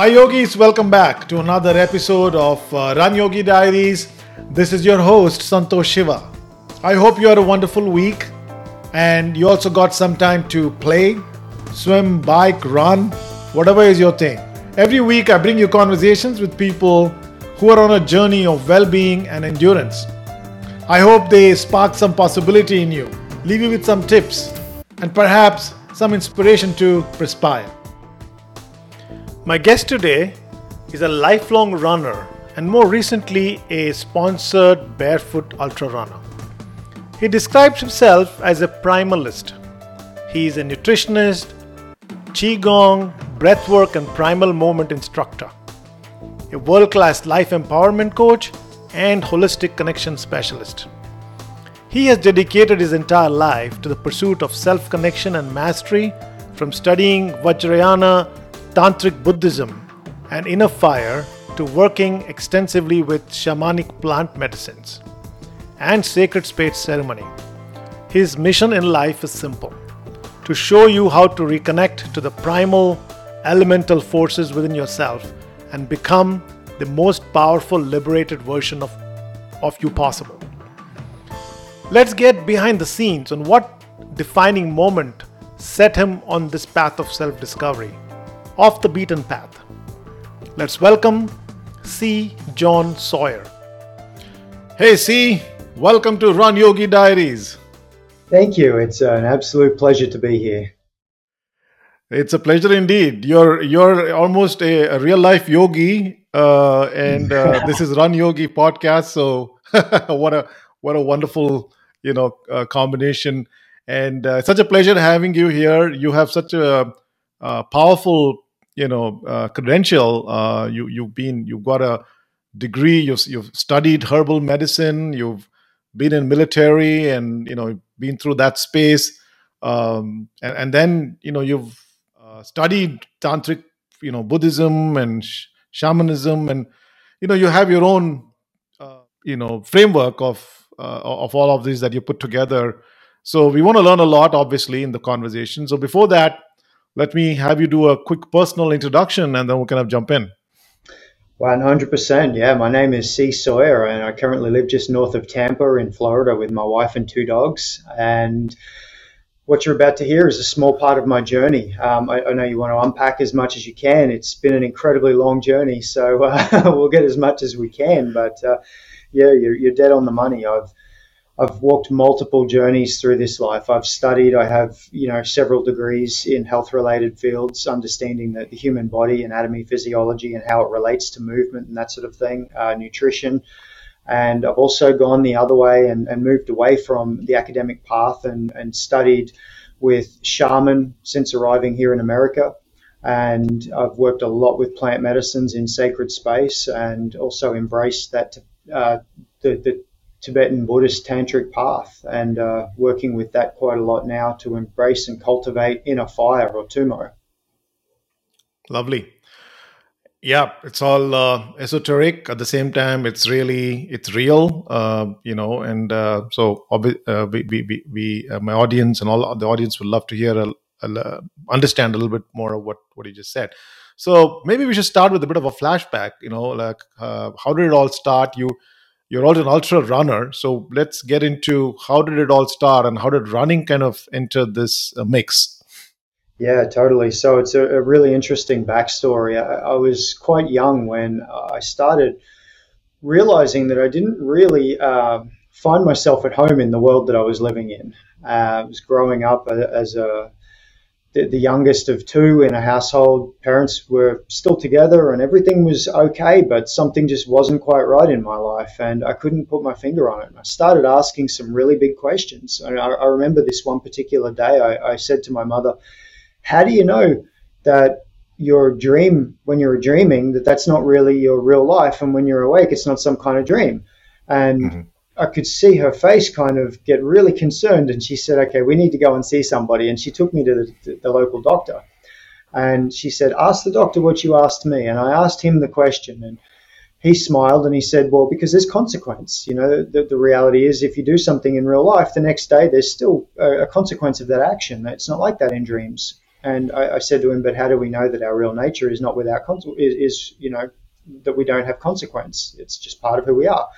Hi, yogis. Welcome back to another episode of uh, Run Yogi Diaries. This is your host, Santosh Shiva. I hope you had a wonderful week and you also got some time to play, swim, bike, run, whatever is your thing. Every week, I bring you conversations with people who are on a journey of well being and endurance. I hope they spark some possibility in you, leave you with some tips, and perhaps some inspiration to perspire. My guest today is a lifelong runner and more recently a sponsored barefoot ultra runner. He describes himself as a primalist. He is a nutritionist, qigong, breathwork and primal movement instructor, a world-class life empowerment coach and holistic connection specialist. He has dedicated his entire life to the pursuit of self-connection and mastery from studying Vajrayana Tantric Buddhism and inner fire to working extensively with shamanic plant medicines and sacred space ceremony. His mission in life is simple to show you how to reconnect to the primal elemental forces within yourself and become the most powerful liberated version of, of you possible. Let's get behind the scenes on what defining moment set him on this path of self discovery off the beaten path. Let's welcome C. John Sawyer. Hey, C. Welcome to Run Yogi Diaries. Thank you. It's an absolute pleasure to be here. It's a pleasure indeed. You're you're almost a, a real life yogi, uh, and uh, this is Run Yogi podcast. So what a what a wonderful you know uh, combination, and uh, such a pleasure having you here. You have such a, a powerful you know uh, credential. Uh, you you've been you've got a degree. You've you've studied herbal medicine. You've been in military, and you know been through that space. Um, and, and then you know you've uh, studied tantric, you know Buddhism and sh- shamanism, and you know you have your own uh, you know framework of uh, of all of these that you put together. So we want to learn a lot, obviously, in the conversation. So before that, let me have you do a quick personal introduction and then we can have jump in. 100%. Yeah, my name is C. Sawyer, and I currently live just north of Tampa in Florida with my wife and two dogs. And what you're about to hear is a small part of my journey. Um, I, I, know you want to unpack as much as you can. It's been an incredibly long journey, so uh, we'll get as much as we can. But uh, yeah, you're, you're dead on the money. I've I've walked multiple journeys through this life. I've studied, I have, you know, several degrees in health related fields, understanding the, the human body, anatomy, physiology, and how it relates to movement and that sort of thing, uh, nutrition. And I've also gone the other way and, and moved away from the academic path and, and studied with shaman since arriving here in America. And I've worked a lot with plant medicines in sacred space and also embraced that uh, the, the Tibetan Buddhist tantric path and uh, working with that quite a lot now to embrace and cultivate inner fire or tumo. Lovely. Yeah, it's all uh, esoteric. At the same time, it's really it's real, uh, you know. And uh, so, uh, we, we, we uh, my audience and all the audience would love to hear, a, a, understand a little bit more of what what you just said. So maybe we should start with a bit of a flashback. You know, like how did it all start? You you're also an ultra runner. So let's get into how did it all start and how did running kind of enter this uh, mix? Yeah, totally. So it's a, a really interesting backstory. I, I, was quite young when I started realizing that I didn't really uh, find myself at home in the world that I was living in. Uh, I was growing up as a the, the, youngest of two in a household. Parents were still together and everything was okay, but something just wasn't quite right in my life and I couldn't put my finger on it. I started asking some really big questions. And I, I remember this one particular day, I, I said to my mother, How do you know that your dream, when you're dreaming, that that's not really your real life? And when you're awake, it's not some kind of dream? And mm-hmm. I could see her face kind of get really concerned, and she said, "Okay, we need to go and see somebody." And she took me to the, the local doctor, and she said, "Ask the doctor what you asked me." And I asked him the question, and he smiled and he said, "Well, because there's consequence. You know, the, the reality is, if you do something in real life, the next day there's still a, a consequence of that action. It's not like that in dreams." And I, I, said to him, but how do we know that our real nature is not without is, is you know that we don't have consequence? It's just part of who we are.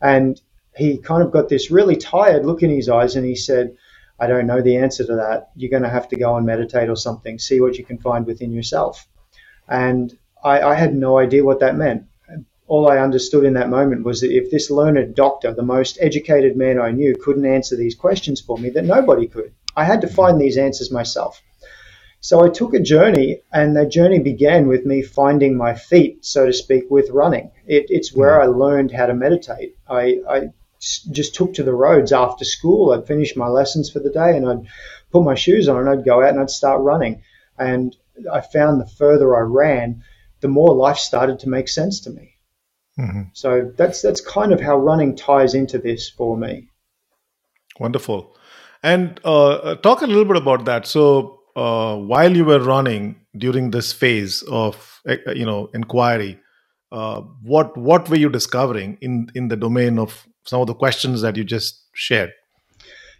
And he kind of got this really tired look in his eyes, and he said, I don't know the answer to that. You're going to have to go and meditate or something, see what you can find within yourself. And I, I had no idea what that meant. All I understood in that moment was that if this learned doctor, the most educated man I knew, couldn't answer these questions for me, that nobody could. I had to find these answers myself. So I took a journey, and that journey began with me finding my feet, so to speak, with running. It, it's where hmm. I learned how to meditate. I, I just took to the roads after school. I'd finish my lessons for the day and I'd put my shoes on and I'd go out and I'd start running. And I found the further I ran, the more life started to make sense to me. Mm-hmm. So that's that's kind of how running ties into this for me. Wonderful. And uh, talk a little bit about that. So uh, while you were running during this phase of uh, you know inquiry, uh, what what were you discovering in in the domain of some of the questions that you just shared?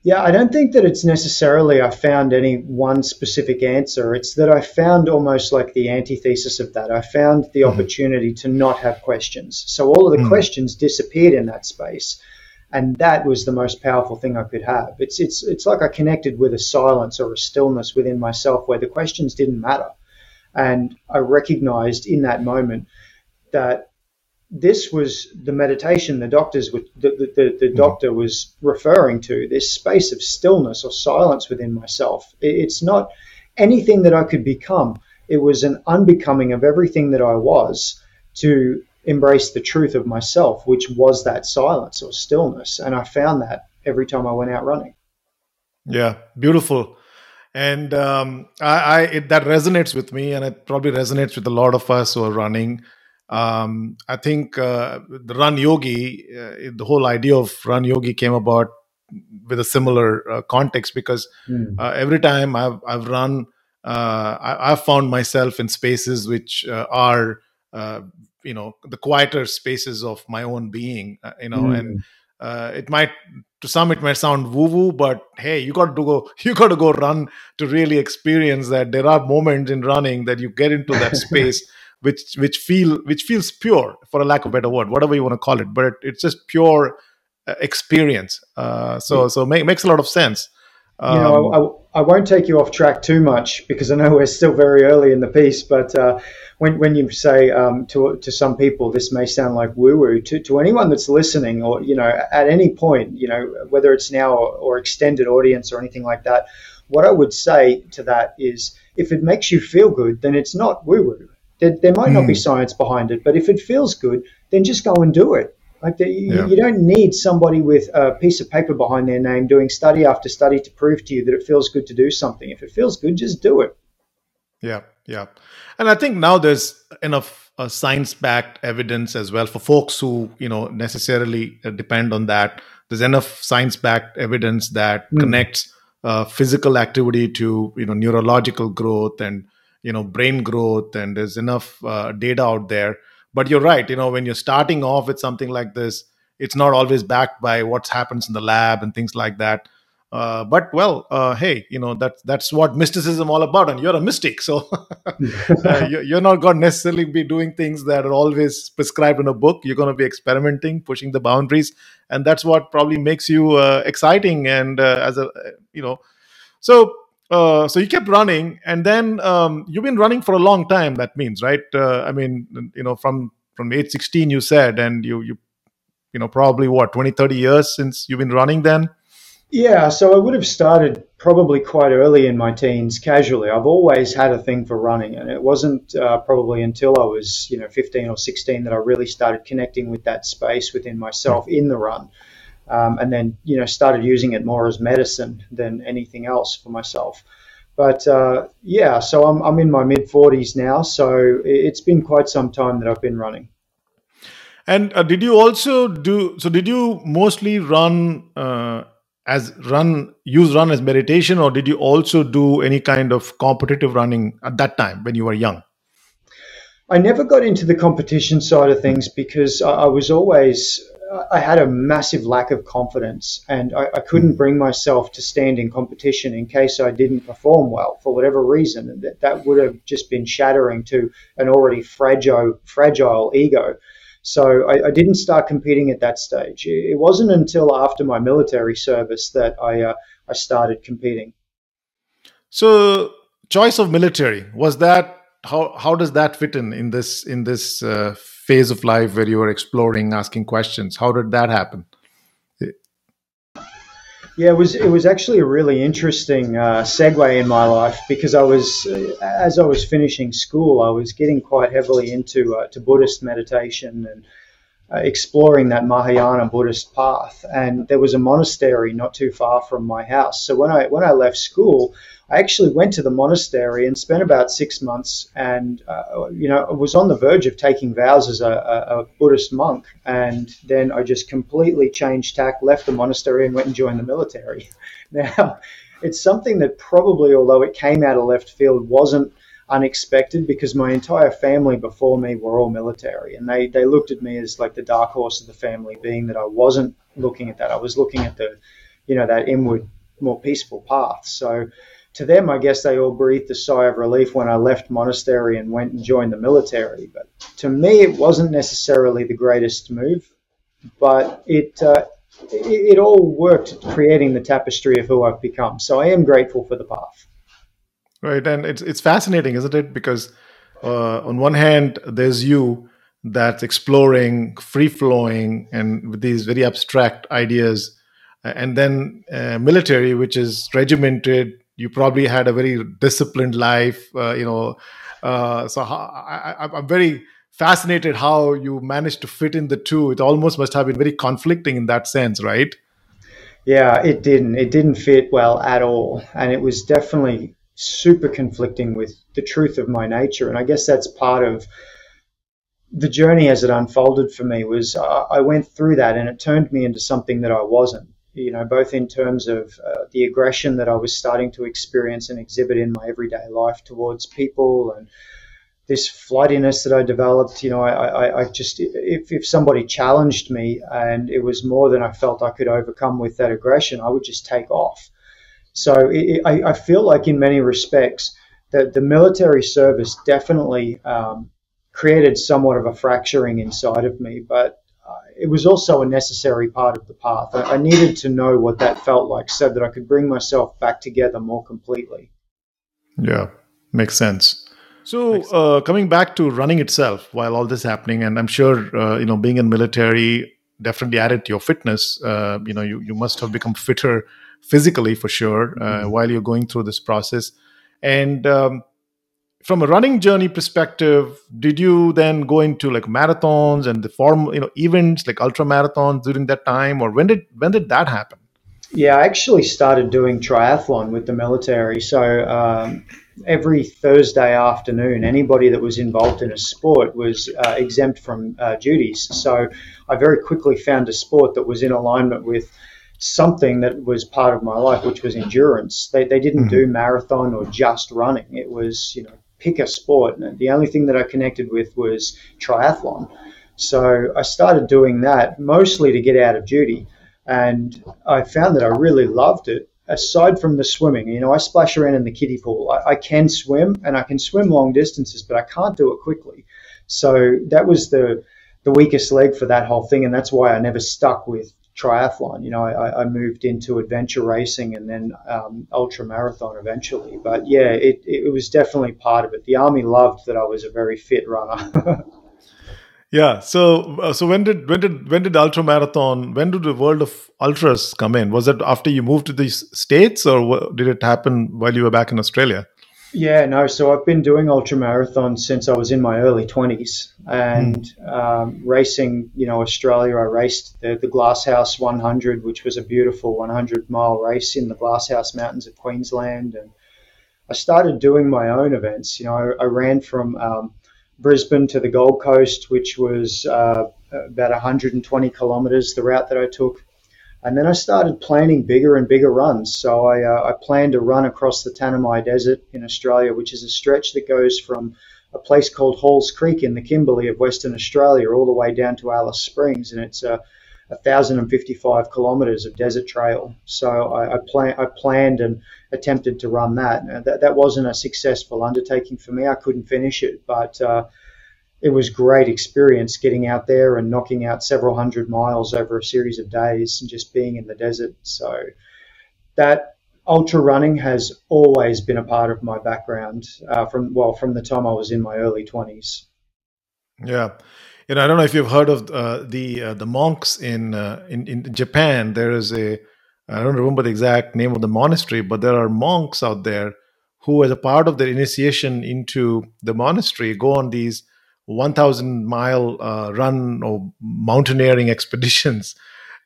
Yeah, I don't think that it's necessarily I found any one specific answer. It's that I found almost like the antithesis of that. I found the mm-hmm. opportunity to not have questions. So all of the mm-hmm. questions disappeared in that space. And that was the most powerful thing I could have. It's it's it's like I connected with a silence or a stillness within myself where the questions didn't matter. And I recognized in that moment that this was the meditation the doctors were, the, the, the, the, doctor was referring to this space of stillness or silence within myself. It's not anything that i could become. It was an unbecoming of everything that i was to embrace the truth of myself which was that silence or stillness. And i found that every time i went out running. Yeah beautiful. And um, I, I it, that resonates with me and it probably resonates with a lot of us who are running um, I think uh, the Run Yogi, uh, the whole idea of Run Yogi came about with a similar uh, context because mm. every time I've, I've run, uh, I, have found myself in spaces which uh, are, you know, the quieter spaces of my own being, you know, mm. and it might to some it might sound woo woo but hey you got to go you got to go run to really experience that there are moments in running that you get into that space which which feel which feels pure for a lack of a better word whatever you want to call it but it's just pure uh, experience. Uh, so so make, makes a lot of sense. Um, you know I, I, I, won't take you off track too much because i know we're still very early in the piece but uh, when, when you say um, to, to some people this may sound like woo woo to, to anyone that's listening or you know at any point you know whether it's now or, or extended audience or anything like that what i would say to that is if it makes you feel good then it's not woo woo there, there might mm. not be hmm. science behind it, but if it feels good, then just go and do it. Like the, yeah. you, don't need somebody with a piece of paper behind their name doing study after study to prove to you that it feels good to do something. If it feels good, just do it. Yeah, yeah, and I think now there's enough uh, science-backed evidence as well for folks who you know necessarily uh, depend on that. There's enough science-backed evidence that mm. connects uh, physical activity to you know neurological growth and you know brain growth and there's enough uh, data out there. But you're right you know when you're starting off with something like this it's not always backed by what happens in the lab and things like that. Uh, but well uh, hey you know that's that's what mysticism all about and you're a mystic so uh, you're not going to necessarily be doing things that are always prescribed in a book. You're going to be experimenting pushing the boundaries and that's what probably makes you uh, exciting and uh, as a you know. So uh, so you kept running, and then um, you've been running for a long time. That means, right? Uh, I mean, you know, from from age 16, you said, and you you you know probably what 20, 30 years since you've been running. Then, yeah. So I would have started probably quite early in my teens, casually. I've always had a thing for running, and it wasn't uh, probably until I was you know 15 or 16 that I really started connecting with that space within myself in the run um, and then you know started using it more as medicine than anything else for myself. But uh, yeah, so I'm I'm in my mid 40s now, so it's been quite some time that I've been running. And uh, did you also do so? Did you mostly run uh, as run use run as meditation, or did you also do any kind of competitive running at that time when you were young? I never got into the competition side of things because I, I was always I had a massive lack of confidence, and I, I, couldn't hmm. bring myself to stand in competition in case I didn't perform well for whatever reason. And that, that would have just been shattering to an already fragile, fragile ego. So I, I didn't start competing at that stage. It wasn't until after my military service that I uh, I started competing. So, choice of military was that how how does that fit in in this in this uh, phase of life where you were exploring, asking questions? How did that happen? Yeah, it was it was actually a really interesting uh, segue in my life because I was uh, as I was finishing school, I was getting quite heavily into uh, to Buddhist meditation and uh, exploring that Mahayana Buddhist path. And there was a monastery not too far from my house. So when I when I left school, I actually went to the monastery and spent about six months, and uh, you know, was on the verge of taking vows as a, a, a, Buddhist monk, and then I just completely changed tack, left the monastery, and went and joined the military. Now, it's something that probably, although it came out of left field, wasn't unexpected because my entire family before me were all military, and they they looked at me as like the dark horse of the family, being that I wasn't looking at that, I was looking at the, you know, that inward, more peaceful path. So to them, I guess they all breathed a sigh of relief when I left monastery and went and joined the military. But to me, it wasn't necessarily the greatest move, but it, uh, it, it all worked, creating the tapestry of who I've become. So I am grateful for the path. Right, and it's it's fascinating, isn't it? Because uh, on one hand, there's you that's exploring, free flowing, and with these very abstract ideas, and then uh, military, which is regimented you probably had a very disciplined life uh, you know uh, so I, i'm very fascinated how you managed to fit in the two. It almost must have been very conflicting in that sense right? Yeah it didn't. It didn't fit well at all. And it was definitely super conflicting with the truth of my nature. And i guess that's part of the journey as it unfolded for me was uh, I went through that and it turned me into something that I wasn't you know, both in terms of uh, the aggression that I was starting to experience and exhibit in my everyday life towards people and this flightiness that I developed, you know, I, I, I, just, if, if somebody challenged me and it was more than I felt I could overcome with that aggression, I would just take off. So it, I, I feel like in many respects that the military service definitely um, created somewhat of a fracturing inside of me, but it was also a necessary part of the path. I, I needed to know what that felt like so that I could bring myself back together more completely. Yeah, makes sense. So, uh, coming back to running itself while all this happening, and I'm sure uh, you know being in military definitely added to your fitness. Uh, you know, you you must have become fitter physically for sure uh, mm-hmm. while you're going through this process. And um, from a running journey perspective, did you then go into like marathons and the form, you know, events like ultra marathons during that time, or when did when did that happen? Yeah, I actually started doing triathlon with the military. So um, every Thursday afternoon, anybody that was involved in a sport was uh, exempt from uh, duties. So I very quickly found a sport that was in alignment with something that was part of my life, which was endurance. They, they didn't mm-hmm. do marathon or just running. It was, you know, pick a sport. And the only thing that I connected with was triathlon. So I started doing that mostly to get out of duty. And I found that I really loved it. Aside from the swimming, you know, I splash around in the kiddie pool. I, I can swim and I can swim long distances, but I can't do it quickly. So that was the the weakest leg for that whole thing, and that's why I never stuck with triathlon. You know, I, I moved into adventure racing and then um, ultra marathon eventually. But yeah, it, it was definitely part of it. The army loved that I was a very fit runner. yeah. So uh, so when did when did when did ultra marathon? When did the world of ultras come in? Was it after you moved to the states, or did it happen while you were back in Australia? Yeah, no. So I've been doing ultra marathons since I was in my early 20s and mm. um, racing, you know, Australia. I raced the, the Glasshouse 100, which was a beautiful 100 mile race in the Glasshouse Mountains of Queensland. And I started doing my own events. You know, I, I ran from um, Brisbane to the Gold Coast, which was uh, about 120 kilometres, the route that I took. And then I started planning bigger and bigger runs. So I, uh, I planned to run across the Tanami Desert in Australia, which is a stretch that goes from a place called Halls Creek in the Kimberley of Western Australia all the way down to Alice Springs. And it's a, 1,055 kilometers of desert trail. So I, I, I planned and attempted to run that. that. That wasn't a successful undertaking for me. I couldn't finish it, but uh, it was great experience getting out there and knocking out several hundred miles over a series of days and just being in the desert. So that ultra running has always been a part of my background uh, from well from the time I was in my early 20s. Yeah. You know, I don't know if you've heard of uh, the uh, the monks in, uh, in in Japan. There is a I don't remember the exact name of the monastery, but there are monks out there who, as a part of their initiation into the monastery, go on these 1,000 mile uh, run or mountaineering expeditions.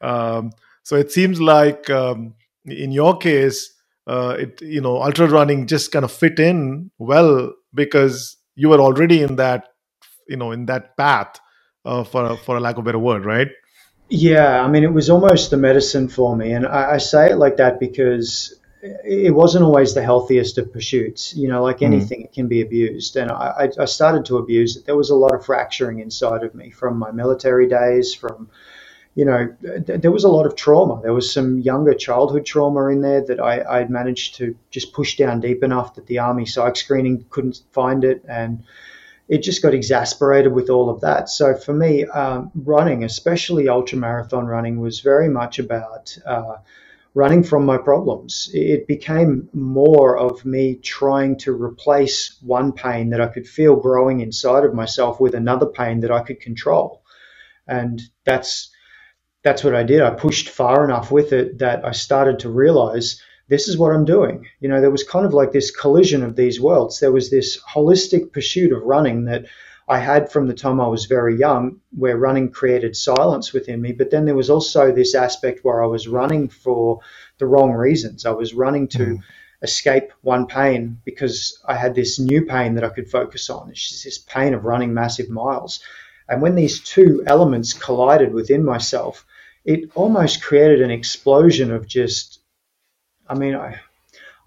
Um, so it seems like um, in your case, uh, it you know ultra running just kind of fit in well because you were already in that you know in that path uh, for for a lack of a better word, right? Yeah, I mean, it was almost the medicine for me, and I, I say it like that because it wasn't always the healthiest of pursuits. You know, like hmm. anything, mm. it can be abused. And I, I, started to abuse it. There was a lot of fracturing inside of me from my military days, from, you know, th- there was a lot of trauma. There was some younger childhood trauma in there that I, I managed to just push down deep enough that the Army psych screening couldn't find it. And, it just got exasperated with all of that. So for me, um, running, especially ultra marathon running, was very much about uh, running from my problems. It became more of me trying to replace one pain that I could feel growing inside of myself with another pain that I could control. And that's that's what I did. I pushed far enough with it that I started to realize this is what I'm doing. You know, there was kind of like this collision of these worlds. There was this holistic pursuit of running that I had from the time I was very young, where running created silence within me. But then there was also this aspect where I was running for the wrong reasons. I was running to mm. escape one pain because I had this new pain that I could focus on. It's just this pain of running massive miles. And when these two elements collided within myself, it almost created an explosion of just I mean, I,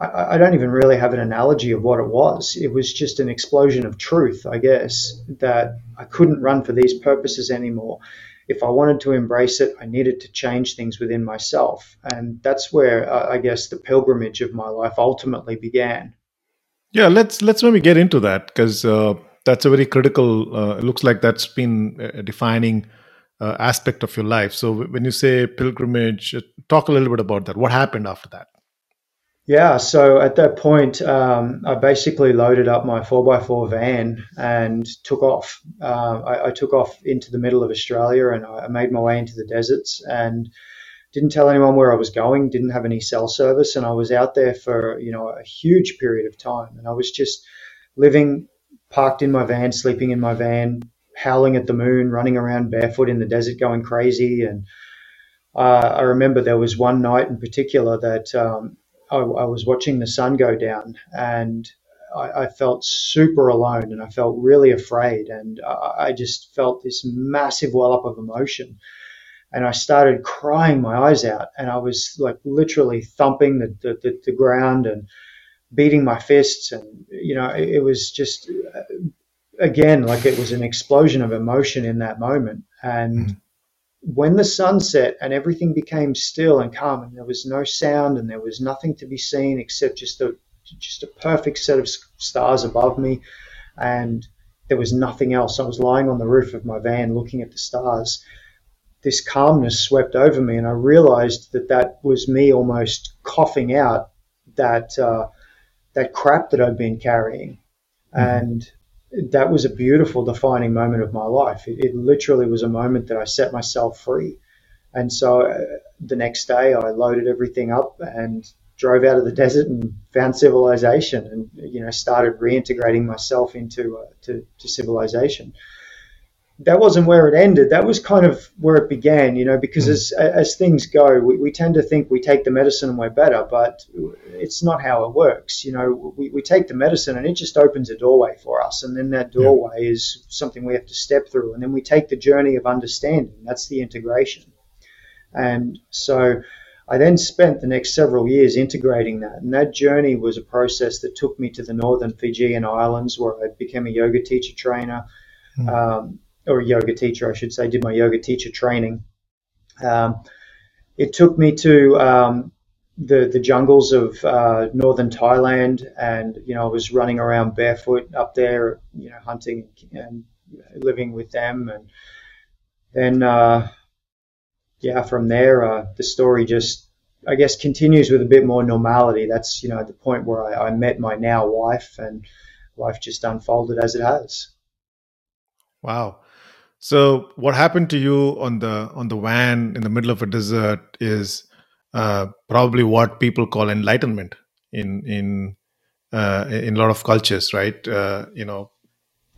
I, I don't even really have an analogy of what it was. It was just an explosion of truth, I guess, that I couldn't run for these purposes anymore. If I wanted to embrace it, I needed to change things within myself. And that's where uh, I guess the pilgrimage of my life ultimately began. Yeah, let's let's maybe get into that because uh, that's a very critical. Uh, it looks like that's been a defining uh, aspect of your life. So when you say pilgrimage, uh, talk a little bit about that. What happened after that? Yeah, so at that point, um, I basically loaded up my 4x4 van and took off. Uh, I, I, took off into the middle of Australia and I made my way into the deserts and didn't tell anyone where I was going, didn't have any cell service, and I was out there for you know a huge period of time. And I was just living, parked in my van, sleeping in my van, howling at the moon, running around barefoot in the desert, going crazy. And uh, I remember there was one night in particular that um, I, I was watching the sun go down and I, I, felt super alone and I felt really afraid and I, I just felt this massive well up of emotion. And I started crying my eyes out and I was like literally thumping the, the, the, the ground and beating my fists and you know it, it was just uh, again like it was an explosion of emotion in that moment. And mm when the sun set and everything became still and calm and there was no sound and there was nothing to be seen except just a just a perfect set of stars above me and there was nothing else. I was lying on the roof of my van looking at the stars. This calmness swept over me and i realized that that was me almost coughing out that uh, that crap that i'd been carrying. Mm-hmm. and that was a beautiful defining moment of my life. It, it, literally was a moment that I set myself free. And so uh, the next day I loaded everything up and drove out of the desert and found civilization and, you know, started reintegrating myself into, uh, to, to civilization that wasn't where it ended. That was kind of where it began, you know, because mm. as, as things go, we, we tend to think we take the medicine and we're better, but it's not how it works. You know, we, we take the medicine and it just opens a doorway for us. And then that doorway yeah. is something we have to step through. And then we take the journey of understanding. That's the integration. And so I then spent the next several years integrating that. And that journey was a process that took me to the northern Fijian Islands where I became a yoga teacher trainer. Mm. Um, or a yoga teacher, I should say, did my yoga teacher training. Um, it took me to um, the the jungles of uh, northern Thailand, and you know I was running around barefoot up there, you know, hunting and living with them, and then uh, yeah, from there uh, the story just I guess continues with a bit more normality. That's you know the point where I, I met my now wife, and life just unfolded as it has. Wow. So what happened to you on the on the van in the middle of a desert is uh, probably what people call enlightenment in in uh, in a lot of cultures, right? Uh, you know,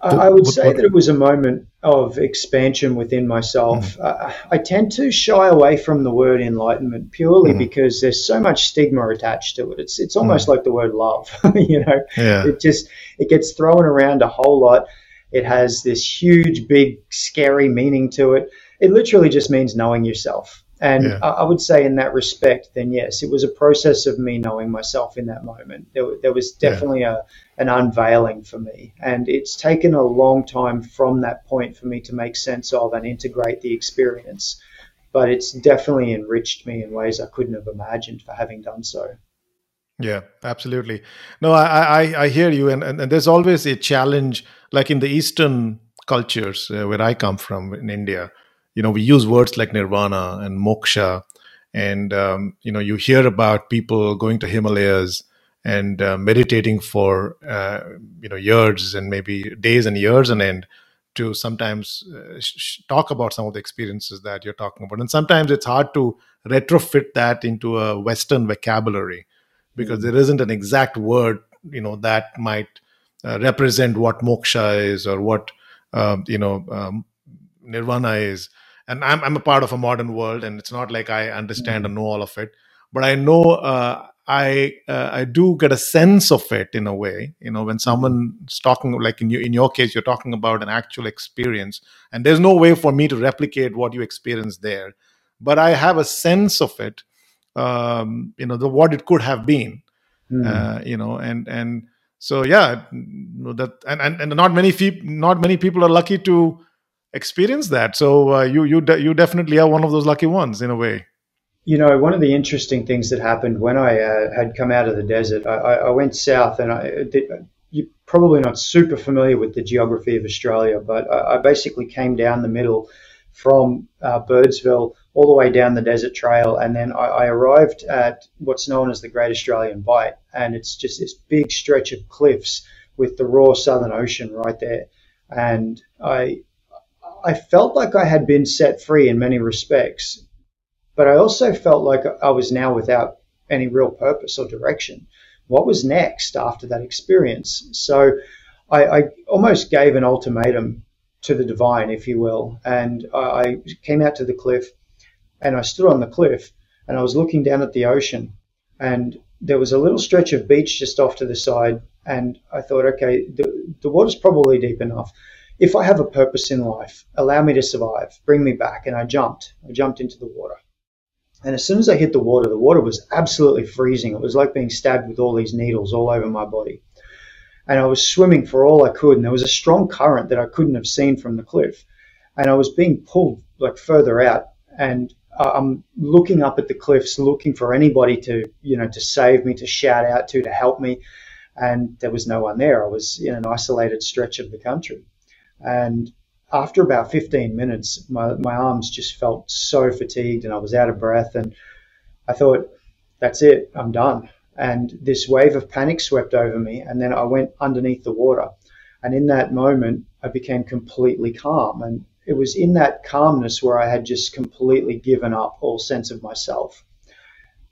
I would say that it was a moment of expansion within myself. Mm-hmm. I tend to shy away from the word enlightenment purely mm-hmm. because there's so much stigma attached to it. It's it's almost mm-hmm. like the word love. you know, yeah. it just it gets thrown around a whole lot. It has this huge, big, scary meaning to it. It literally just means knowing yourself. And yeah. I, would say, in that respect, then yes, it was a process of me knowing myself in that moment. There, there was definitely yeah. a, an unveiling for me. And it's taken a long time from that point for me to make sense of and integrate the experience. But it's definitely enriched me in ways I couldn't have imagined for having done so. Yeah, absolutely. No, I, I, I hear you. And, and, and there's always a challenge, like in the Eastern cultures uh, where I come from in India you know we use words like nirvana and moksha and um, you know you hear about people going to himalayas and uh, meditating for uh, you know years and maybe days and years and end to sometimes uh, sh- talk about some of the experiences that you're talking about and sometimes it's hard to retrofit that into a western vocabulary because mm-hmm. there isn't an exact word you know that might uh, represent what moksha is or what uh, you know um, nirvana is. And I'm, I'm a part of a modern world and it's not like i understand mm-hmm. and know all of it. But i know uh, i uh, i do get a sense of it in a way. You know when someone's talking like in your in your case you're talking about an actual experience and there's no way for me to replicate what you experienced there. But i have a sense of it um, you know the what it could have been mm. uh, you know and and so yeah that and, and and not many people not many people are lucky to experience that. So uh, you you de- you definitely are one of those lucky ones in a way. You know, one of the interesting things that happened when I uh, had come out of the desert, I, I went south, and I, you're probably not super familiar with the geography of Australia, but I, I basically came down the middle from uh, Birdsville all the way down the desert trail, and then I, I, arrived at what's known as the Great Australian Bight, and it's just this big stretch of cliffs with the raw Southern Ocean right there. And I I felt like I had been set free in many respects, but I also felt like I was now without any real purpose or direction. What was next after that experience? So I, I almost gave an ultimatum to the divine, if you will, and I came out to the cliff and I stood on the cliff and I was looking down at the ocean and there was a little stretch of beach just off to the side and I thought, okay, the, the water's probably deep enough if I have a purpose in life, allow me to survive, bring me back. And I jumped. I jumped into the water. And as soon as I hit the water, the water was absolutely freezing. It was like being stabbed with all these needles all over my body. And I was swimming for all I could. And there was a strong current that I couldn't have seen from the cliff. And I was being pulled like further out. And I'm looking up at the cliffs, looking for anybody to, you know, to save me, to shout out to, to help me. And there was no one there. I was in an isolated stretch of the country. And after about 15 minutes, my, my arms just felt so fatigued and I was out of breath. And I thought, that's it, I'm done. And this wave of panic swept over me. And then I went underneath the water. And in that moment, I became completely calm. And it was in that calmness where I had just completely given up all sense of myself.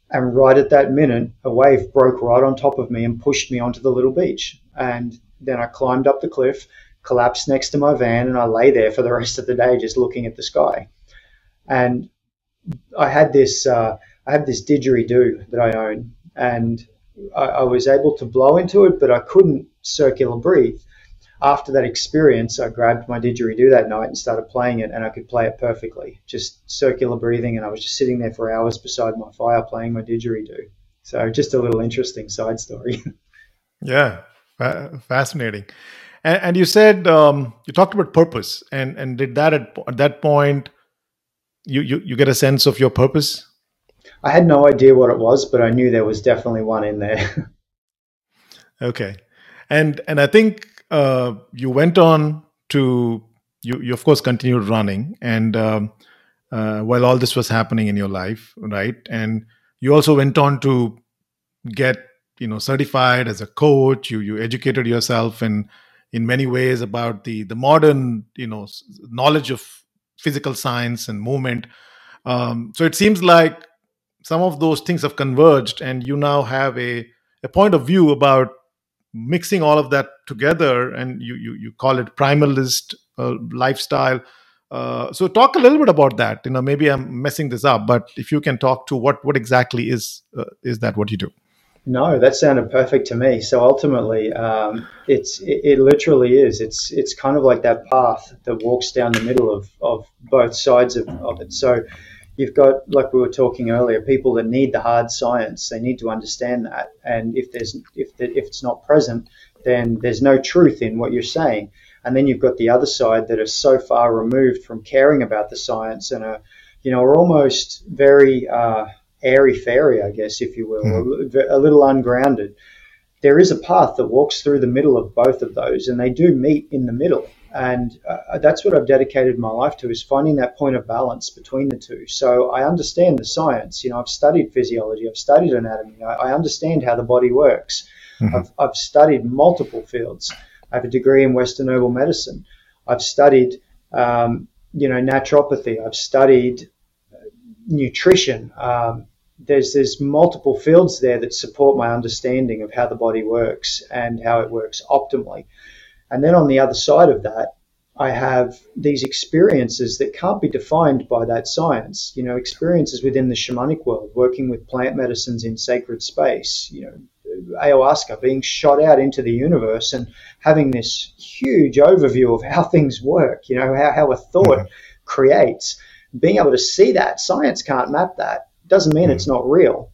And right at that minute, a wave broke right on top of me and pushed me onto the little beach. And then I climbed up the cliff collapsed next to my van, and I lay there for the rest of the day just looking at the sky. And I had this uh, I had this didgeridoo that I own, and I, I was able to blow into it, but I couldn't circular breathe. After that experience, I grabbed my didgeridoo that night and started playing it, and I could play it perfectly, just circular breathing. And I was just sitting there for hours beside my fire playing my didgeridoo. So, just a little interesting side story. yeah, fascinating. And, and you said um, you talked about purpose, and and did that at, at that point you, you you get a sense of your purpose? I had no idea what it was, but I knew there was definitely one in there. okay, and and I think uh, you went on to you you of course continued running, and um, uh, while all this was happening in your life, right, and you also went on to get you know certified as a coach. You you educated yourself in in many ways about the the modern you know knowledge of physical science and movement. Um, so it seems like some of those things have converged, and you now have a a point of view about mixing all of that together, and you you, you call it primalist uh, lifestyle. Uh, so talk a little bit about that. You know, maybe I'm messing this up, but if you can talk to what what exactly is uh, is that what you do? No, that sounded perfect to me. So ultimately, um, it's it, it, literally is. It's it's kind of like that path that walks down the middle of, of both sides of, of it. So you've got like we were talking earlier, people that need the hard science. They need to understand that, and if there's if the, if it's not present, then there's no truth in what you're saying. And then you've got the other side that are so far removed from caring about the science and are you know are almost very uh, airy fairy, I guess, if you will, mm. a, a little ungrounded. There is a path that walks through the middle of both of those, and they do meet in the middle. And uh, that's what I've dedicated my life to is finding that point of balance between the two. So I understand the science. You know, I've studied physiology, I've studied anatomy, I, I understand how the body works. Mm-hmm. I've, I've studied multiple fields. I have a degree in Western herbal medicine. I've studied, um, you know, naturopathy. I've studied nutrition. Um, there's there's multiple fields there that support my understanding of how the body works and how it works optimally. And then on the other side of that, I have these experiences that can't be defined by that science. You know, experiences within the shamanic world, working with plant medicines in sacred space. You know, ayahuasca being shot out into the universe and having this huge overview of how things work. You know, how how a thought mm-hmm. creates. Being able to see that science can't map that doesn't mean mm. it's not real.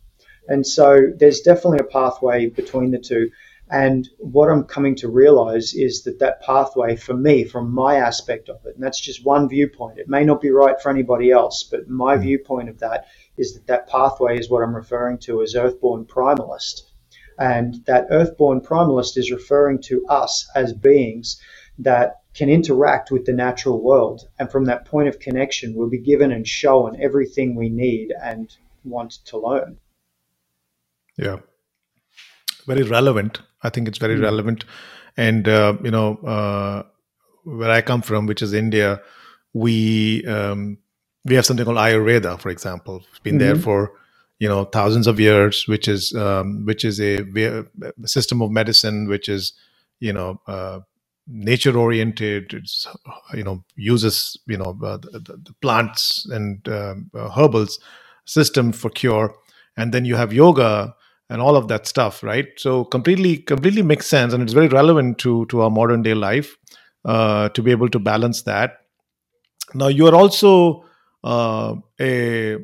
And so there's definitely a pathway between the two. And what I'm coming to realize is that that pathway for me, from my aspect of it, and that's just one viewpoint, it may not be right for anybody else, but my mm. viewpoint of that is that that pathway is what I'm referring to as earthborn primalist. And that earthborn primalist is referring to us as beings that can interact with the natural world. And from that point of connection, we'll be given and shown everything we need and want to learn. Yeah. Very relevant. I think it's very mm. relevant. And, uh, you know, uh, where I come from, which is India, we um, we have something called Ayurveda, for example. It's been mm-hmm. there for you know thousands of years, which is um, which is a, a, system of medicine which is you know uh, nature oriented it's you know uses you know uh, the, the, plants and um, uh, herbals system for cure and then you have yoga and all of that stuff right so completely completely makes sense and it's very relevant to to our modern day life uh, to be able to balance that now you are also uh, a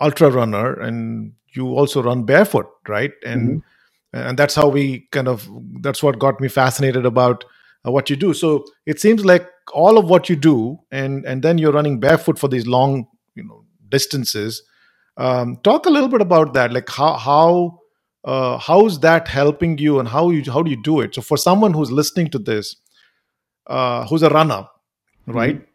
ultra runner and you also run barefoot right and mm-hmm. and that's how we kind of that's what got me fascinated about uh, what you do. So it seems like all of what you do, and and then you're running barefoot for these long, you know, distances. Um, talk a little bit about that. Like how how uh, how's that helping you, and how you how do you do it? So for someone who's listening to this, uh, who's a runner, right? Mm-hmm.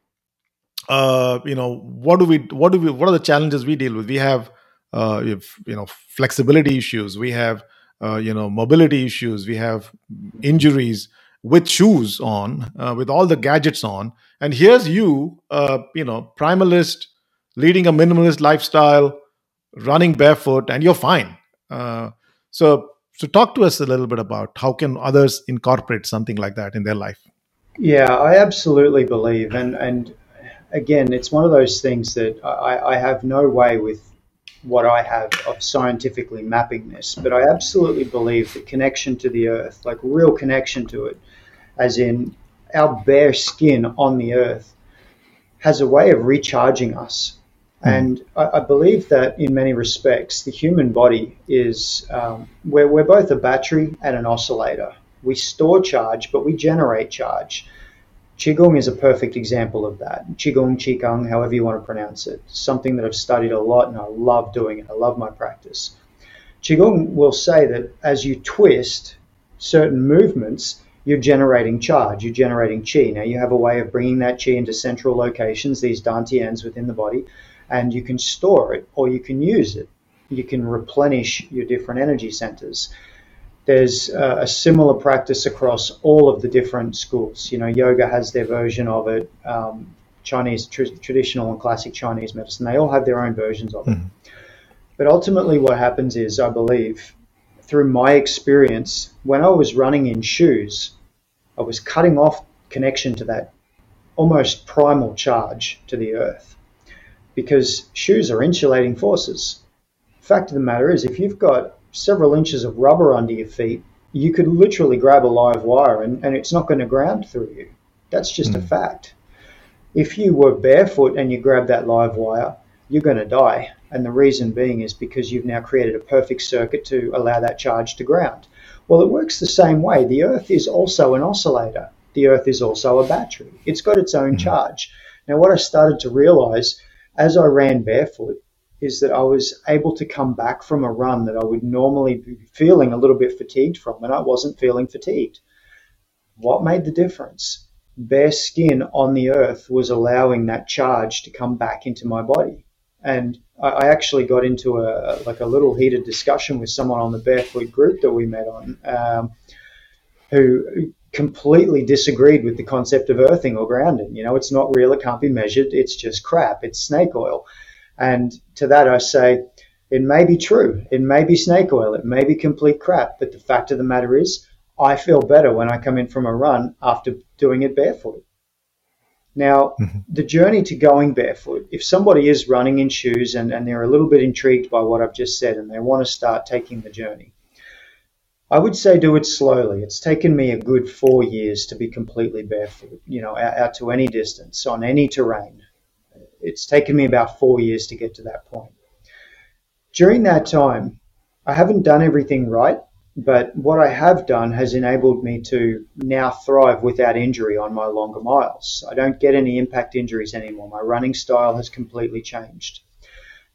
Uh, you know, what do we what do we what are the challenges we deal with? We have uh, you know flexibility issues. We have uh, you know mobility issues. We have injuries with shoes on, uh, with all the gadgets on, and here's you, uh, you know, primalist, leading a minimalist lifestyle, running barefoot, and you're fine. Uh, so, so talk to us a little bit about how can others incorporate something like that in their life. Yeah, I absolutely believe, and and again, it's one of those things that I, I have no way with what I have of scientifically mapping this, but I absolutely believe the connection to the earth, like real connection to it, as in our bare skin on the earth, has a way of recharging us. Mm. And I, I, believe that in many respects, the human body is, um, we're, we're both a battery and an oscillator. We store charge, but we generate charge. Qigong is a perfect example of that. Qigong, Qigong, however you want to pronounce it. Something that I've studied a lot and I love doing it. I love my practice. Qigong will say that as you twist certain movements, you're generating charge, you're generating qi. Now, you have a way of bringing that qi into central locations, these dantians within the body, and you can store it or you can use it. You can replenish your different energy centers. There's uh, a similar practice across all of the different schools. You know, yoga has their version of it. Um, Chinese tr- traditional and classic Chinese medicine, they all have their own versions of it. Mm. But ultimately, what happens is, I believe, through my experience, when I was running in shoes, I was cutting off connection to that almost primal charge to the earth because shoes are insulating forces. Fact of the matter is, if you've got several inches of rubber under your feet, you could literally grab a live wire and, and it's not going to ground through you. That's just mm. a hmm. fact. If you were barefoot and you grab that live wire, you're going to die. And the reason being is because you've now created a perfect circuit to allow that charge to ground. Well, it works the same way. The Earth is also an oscillator. The Earth is also a battery. It's got its own mm-hmm. charge. Now, what I started to realize as I ran barefoot is that I was able to come back from a run that I would normally be feeling a little bit fatigued from, and I wasn't feeling fatigued. What made the difference? Bare skin on the earth was allowing that charge to come back into my body. And I actually got into a like a little heated discussion with someone on the barefoot group that we met on, um, who completely disagreed with the concept of earthing or grounding. You know, it's not real; it can't be measured. It's just crap. It's snake oil. And to that, I say, it may be true. It may be snake oil. It may be complete crap. But the fact of the matter is, I feel better when I come in from a run after doing it barefoot. Now, mm-hmm. the journey to going barefoot, if somebody is running in shoes and, and they're a little bit intrigued by what I've just said and they want to start taking the journey, I would say do it slowly. It's taken me a good four years to be completely barefoot, you know, out, out to any distance, on any terrain. It's taken me about four years to get to that point. During that time, I haven't done everything right but what I have done has enabled me to now thrive without injury on my longer miles. I don't get any impact injuries anymore. My running style has completely changed.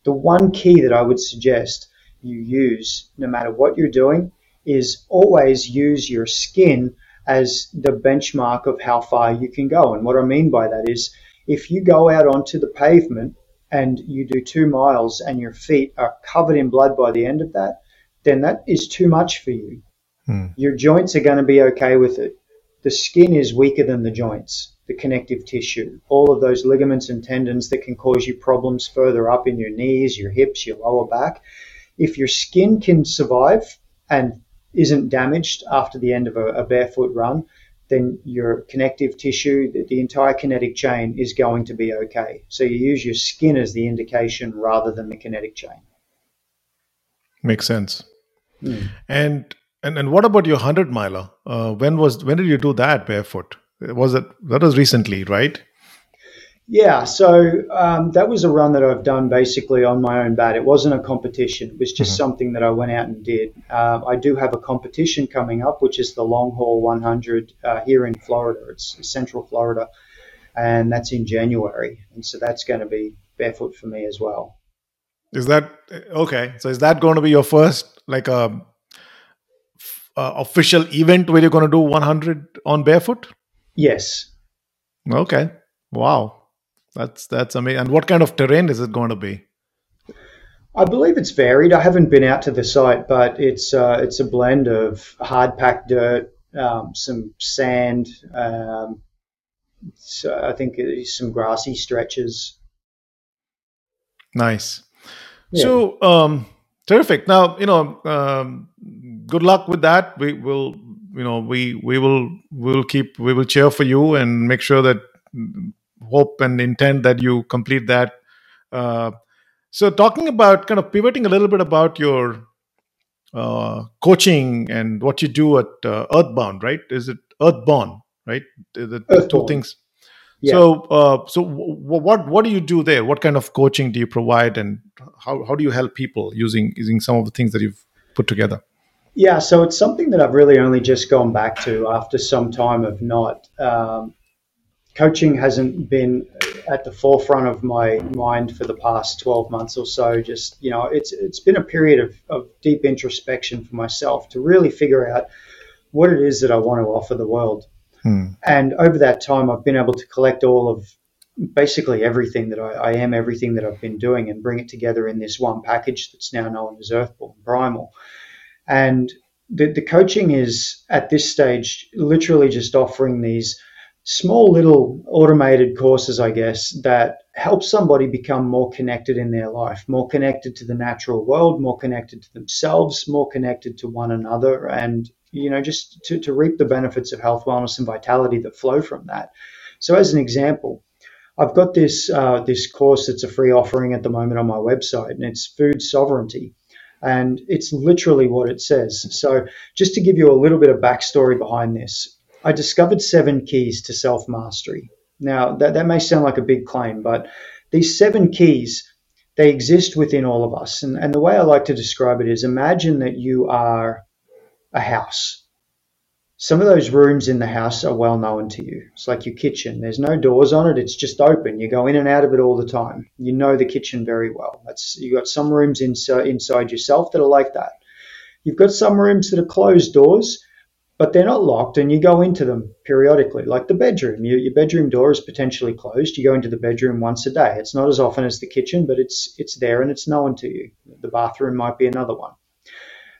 The one key that I would suggest you use, no matter what you're doing, is always use your skin as the benchmark of how far you can go. And what I mean by that is if you go out onto the pavement and you do two miles and your feet are covered in blood by the end of that, then that is too much for you. Hmm. Your joints are going to be okay with it. The skin is weaker than the joints, the connective tissue, all of those ligaments and tendons that can cause you problems further up in your knees, your hips, your lower back. If your skin can survive and isn't damaged after the end of a, a barefoot run, then your connective tissue, the, the, entire kinetic chain is going to be okay. So you use your skin as the indication rather than the kinetic chain. Makes sense. Mm. And and and what about your hundred miler? Uh, when was when did you do that barefoot? Was it that was recently, right? Yeah, so um, that was a run that I've done basically on my own bat. It wasn't a competition; it was just mm-hmm. something that I went out and did. Uh, I do have a competition coming up, which is the Long Haul 100 uh, here in Florida. It's Central Florida, and that's in January, and so that's going to be barefoot for me as well. Is that okay? So is that going to be your first like a um, uh, official event where you're going to do 100 on barefoot? Yes. Okay. Wow. That's that's amazing. And what kind of terrain is it going to be? I believe it's varied. I haven't been out to the site, but it's uh, it's a blend of hard packed dirt, um, some sand. Um, so I think some grassy stretches. Nice. Yeah. So um, terrific. Now you know. Um, good luck with that. We will, you know, we we will we will keep we will cheer for you and make sure that hope and intent that you complete that. Uh, so, talking about kind of pivoting a little bit about your uh, coaching and what you do at uh, Earthbound, right? Is it Earthborn, right? The, the two things. Yeah. So, uh, so w- what what do you do there? What kind of coaching do you provide, and how how do you help people using using some of the things that you've put together? Yeah, so it's something that I've really only just gone back to after some time of not. Um, coaching hasn't been at the forefront of my mind for the past 12 months or so. Just, you know, it's, it's been a period of, of deep introspection for myself to really figure out what it is that I want to offer the world. Hmm. And over that time, I've been able to collect all of basically everything that I, I, am, everything that I've been doing, and bring it together in this one package that's now known as Earthborn Primal. And the, the coaching is at this stage literally just offering these small little automated courses, I guess, that help somebody become more connected in their life, more connected to the natural world, more connected to themselves, more connected to one another, and you know, just to, to reap the benefits of health, wellness, and vitality that flow from that. So, as an example, I've got this uh, this course that's a free offering at the moment on my website, and it's food sovereignty. And it's literally what it says. So, just to give you a little bit of backstory behind this, I discovered seven keys to self mastery. Now, that, that may sound like a big claim, but these seven keys, they exist within all of us. And, and the way I like to describe it is imagine that you are a house. Some of those rooms in the house are well known to you. It's like your kitchen. There's no doors on it. It's just open. You go in and out of it all the time. You know the kitchen very well. That's you got some rooms inside inside yourself that are like that. You've got some rooms that are closed doors but they're not locked and you go into them periodically. Like the bedroom you, your bedroom door is potentially closed. You go into the bedroom once a day. It's not as often as the kitchen but it's it's there and it's known to you. The bathroom might be another one.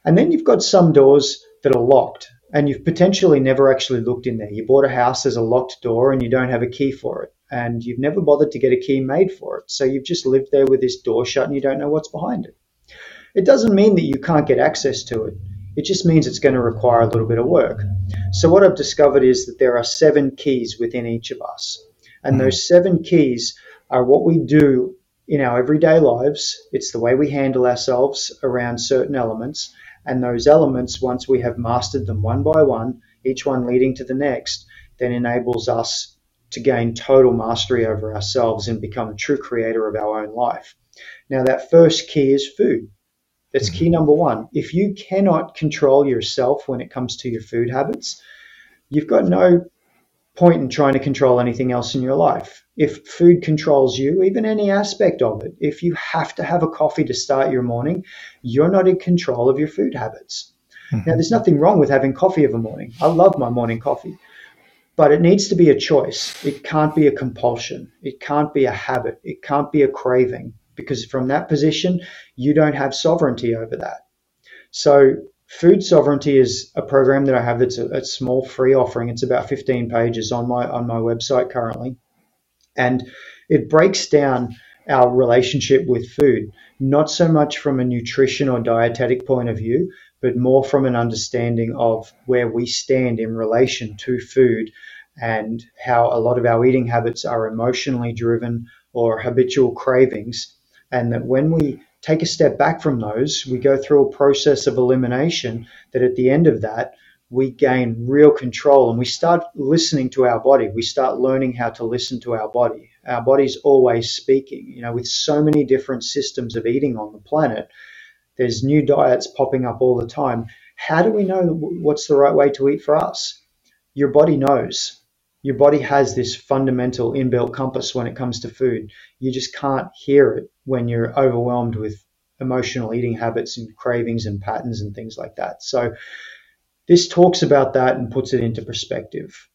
And then you've got some doors that are locked and you've potentially never actually looked in there. You bought a house as a locked door and you don't have a key for it and you've never bothered to get a key made for it. So you've just lived there with this door shut and you don't know what's behind it. It doesn't mean that you can't get access to it it just means it's going to require a little bit of work. So, what I've discovered is that there are seven keys within each of us. And mm-hmm. those seven keys are what we do in our everyday lives. It's the way we handle ourselves around certain elements. And those elements, once we have mastered them one by one, each one leading to the next, then enables us to gain total mastery over ourselves and become a true creator of our own life. Now, that first key is food. That's key number one. If you cannot control yourself when it comes to your food habits, you've got no point in trying to control anything else in your life. If food controls you, even any aspect of it, if you have to have a coffee to start your morning, you're not in control of your food habits. Mm-hmm. Now, there's nothing wrong with having coffee of a morning. I love my morning coffee. But it needs to be a choice. It can't be a compulsion. It can't be a habit. It can't be a craving because from that position, you don't have sovereignty over that. So, food sovereignty is a program that I have that's a, a small free offering. It's about 15 pages on my on my website currently, and it breaks down our relationship with food, not so much from a nutrition or dietetic point of view, but more from an understanding of where we stand in relation to food and how a lot of our eating habits are emotionally driven or habitual cravings and that when we take a step back from those, we go through a process of elimination that at the end of that, we gain real control and we start listening to our body. We start learning how to listen to our body. Our body's always speaking. You know, with so many different systems of eating on the planet, there's new diets popping up all the time. How do we know what's the right way to eat for us? Your body knows your body has this fundamental inbuilt compass when it comes to food. You just can't hear it when you're overwhelmed with emotional eating habits and cravings and patterns and things like that. So this talks about that and puts it into perspective.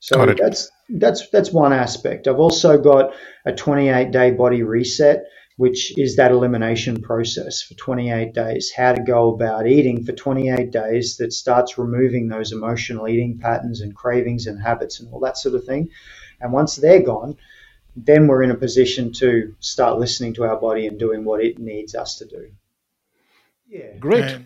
So that's that's that's one aspect. I've also got a 28 day body reset which is that elimination process for 28 days, how to go about eating for 28 days that starts removing those emotional eating patterns and cravings and habits and all that sort of thing. And once they're gone, then we're in a position to start listening to our body and doing what it needs us to do. Yeah. Great.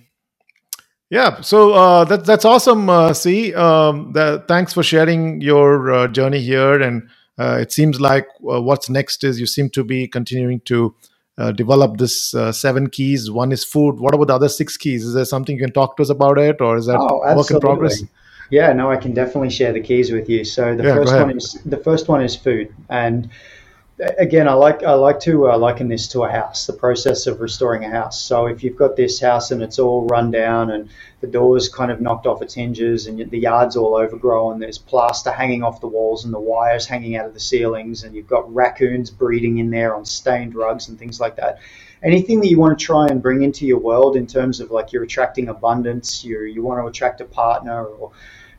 yeah, so uh, that, that's awesome, uh, C. Um, the, thanks for sharing your uh, journey here and uh, it seems like uh, what's next is you seem to be continuing to uh, develop this uh, seven keys. One is food. What about the other six keys? Is there something you can talk to us about it, or is that oh, work in progress? Yeah, no, I can definitely share the keys with you. So the yeah, first one is the first one is food, and again, I like I like to uh, liken this to a house, the process of restoring a house. So if you've got this house and it's all run down and the door's kind of knocked off its hinges and the yard's all overgrown, there's plaster hanging off the walls and the wires hanging out of the ceilings, and you've got raccoons breeding in there on stained rugs and things like that. Anything that you want to try and bring into your world in terms of like you're attracting abundance, you you want to attract a partner or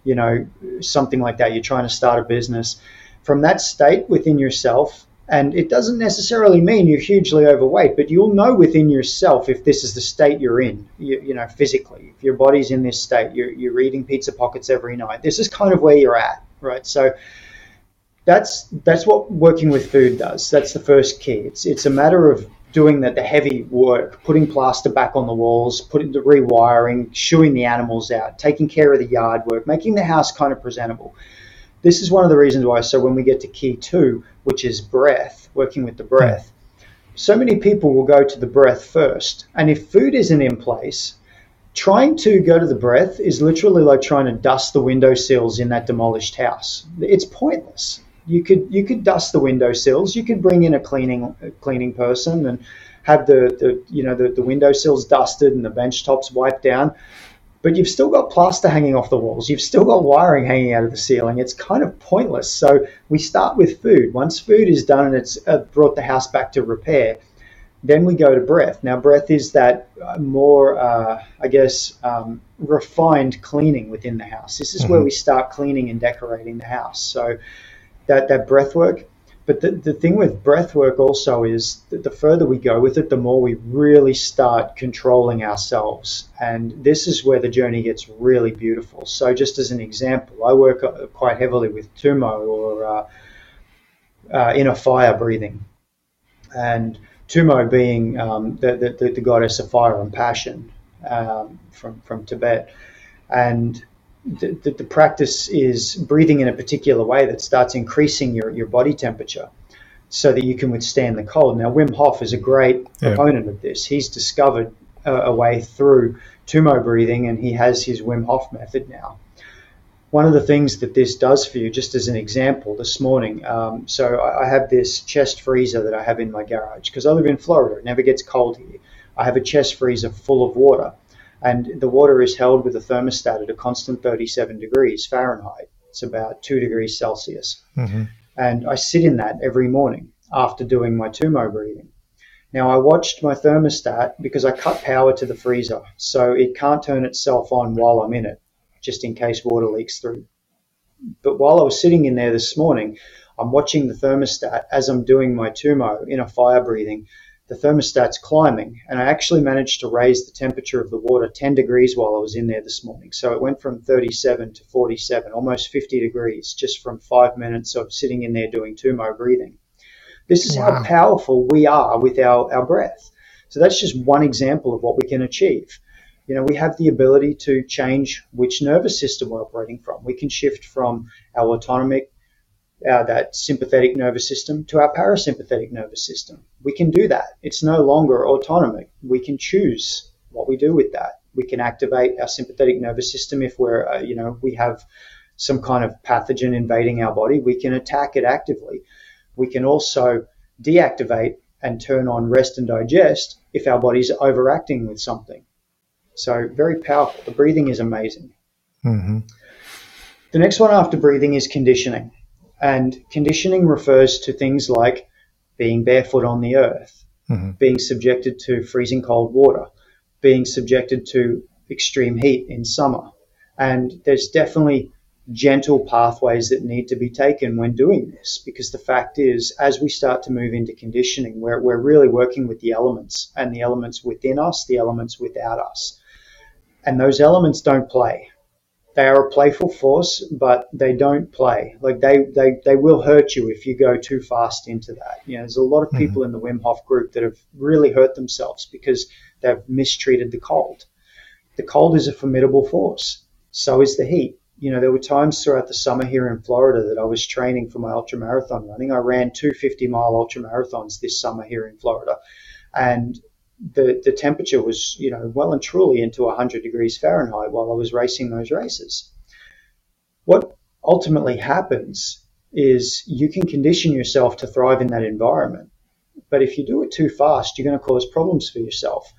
you know something like that. You're trying to start a business. From that state within yourself, and it doesn't necessarily mean you're hugely overweight, but you'll know within yourself if this is the state you're in, you, you know, physically. If your body's in this state, you're, you're eating pizza pockets every night. This is kind of where you're at, right? So that's that's what working with food does. That's the first key. It's it's a matter of doing the, the heavy work, putting plaster back on the walls, putting the rewiring, shooing the animals out, taking care of the yard work, making the house kind of presentable this is one of the reasons why. So when we get to key two, which is breath, working with the breath, so many people will go to the breath first. And if food isn't in place, trying to go to the breath is literally like trying to dust the window sills in that demolished house. It's pointless. You could you could dust the window sills. You could bring in a cleaning a cleaning person and have the, the you know the, the window sills dusted and the bench tops wiped down but you've still got plaster hanging off the walls. You've still got wiring hanging out of the ceiling. It's kind of pointless. So we start with food. Once food is done and it's uh, brought the house back to repair, then we go to breath. Now, breath is that uh, more, uh, I guess, um, refined cleaning within the house. This is mm-hmm. where we start cleaning and decorating the house. So that that breath work but the, the thing with breath work also is that the further we go with it, the more we really start controlling ourselves. And this is where the journey gets really beautiful. So, just as an example, I work uh, quite heavily with Tumo or uh, uh, inner fire breathing. And Tumo being um, the, the, the, goddess of fire and passion um, from, from Tibet. And the, the, the, practice is breathing in a particular way that starts increasing your, your body temperature so that you can withstand the cold. Now, Wim Hof is a great yeah. proponent of this. He's discovered a, a, way through Tumo breathing and he has his Wim Hof method now. One of the things that this does for you, just as an example, this morning, um, so I, I have this chest freezer that I have in my garage because I live in Florida. It never gets cold here. I have a chest freezer full of water and the water is held with a thermostat at a constant 37 degrees Fahrenheit. It's about 2 degrees Celsius. Mm-hmm. And I sit in that every morning after doing my Tumo breathing. Now, I watched my thermostat because I cut power to the freezer, so it can't turn itself on while I'm in it, just in case water leaks through. But while I was sitting in there this morning, I'm watching the thermostat as I'm doing my Tumo in a fire breathing the thermostat's climbing, and I actually managed to raise the temperature of the water 10 degrees while I was in there this morning. So it went from 37 to 47, almost 50 degrees, just from five minutes of sitting in there doing Tumo breathing. This is wow. how powerful we are with our, our breath. So that's just one example of what we can achieve. You know, we have the ability to change which nervous system we're operating from. We can shift from our autonomic uh, that sympathetic nervous system to our parasympathetic nervous system. We can do that. It's no longer autonomic. We can choose what we do with that. We can activate our sympathetic nervous system if we're, uh, you know, we have some kind of pathogen invading our body. We can attack it actively. We can also deactivate and turn on rest and digest if our body's overacting with something. So very powerful. The breathing is amazing. Mm-hmm. The next one after breathing is conditioning. And conditioning refers to things like being barefoot on the earth, mm-hmm. being subjected to freezing cold water, being subjected to extreme heat in summer. And there's definitely gentle pathways that need to be taken when doing this because the fact is, as we start to move into conditioning, we're, we're really working with the elements and the elements within us, the elements without us. And those elements don't play they are a playful force, but they don't play. Like they, they, they will hurt you if you go too fast into that. You know, there's a lot of mm-hmm. people mm-hmm. in the Wim Hof group that have really hurt themselves because they've mistreated the cold. The cold is a formidable force. So is the heat. You know, there were times throughout the summer here in Florida that I was training for my ultra marathon running. I ran two 50 mile ultra marathons this summer here in Florida. And the, the temperature was, you know, well and truly into 100 degrees Fahrenheit while I was racing those races. What ultimately happens is you can condition yourself to thrive in that environment. But if you do it too fast, you're going to cause problems for yourself.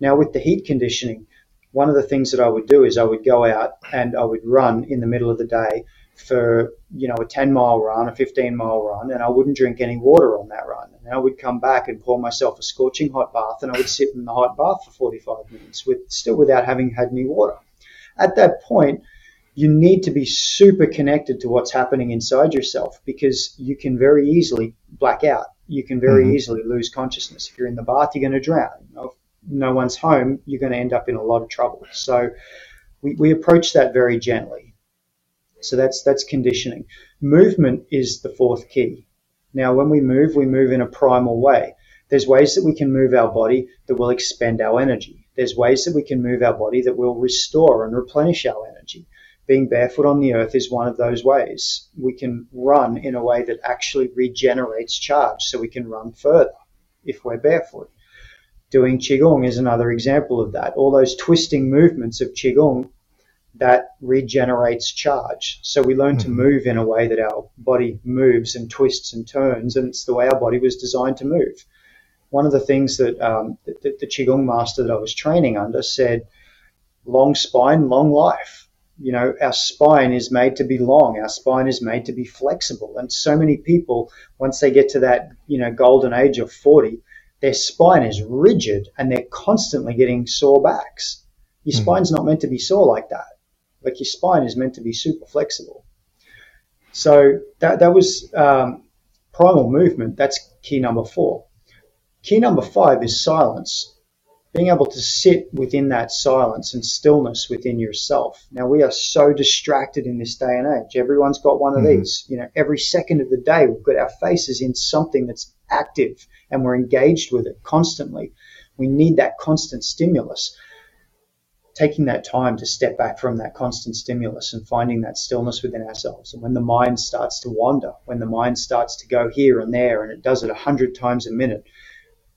Now, with the heat conditioning, one of the things that I would do is I would go out and I would run in the middle of the day for you know a 10 mile run, a 15 mile run, and I wouldn't drink any water on that run. And I would come back and pour myself a scorching hot bath, and I would sit in the hot bath for 45 minutes with still without having had any water. At that point, you need to be super connected to what's happening inside yourself because you can very easily black out. You can very mm-hmm. easily lose consciousness. If you're in the bath, you're going to drown. If no one's home, you're going to end up in a lot of trouble. So we, we approach that very gently so that's that's conditioning. Movement is the fourth key. Now, when we move, we move in a primal way. There's ways that we can move our body that will expend our energy. There's ways that we can move our body that will restore and replenish our energy. Being barefoot on the earth is one of those ways. We can run in a way that actually regenerates charge so we can run further if we're barefoot. Doing Qigong is another example of that. All those twisting movements of Qigong that regenerates charge. So we learn mm-hmm. to move in a way that our body moves and twists and turns, and it's the way our body was designed to move. One of the things that um, the, the Qigong master that I was training under said, long spine, long life. You know, our spine is made to be long. Our spine is made to be flexible. And so many people, once they get to that, you know, golden age of 40, their spine is rigid and they're constantly getting sore backs. Your mm-hmm. spine's not meant to be sore like that like your spine is meant to be super flexible. So that, that was um, primal movement. That's key number four. Key number five is silence. Being able to sit within that silence and stillness within yourself. Now we are so distracted in this day and age. Everyone's got one of mm-hmm. these. You know, every second of the day we've got our faces in something that's active and we're engaged with it constantly. We need that constant stimulus taking that time to step back from that constant stimulus and finding that stillness within ourselves. And when the mind starts to wander, when the mind starts to go here and there, and it does it a hundred times a minute,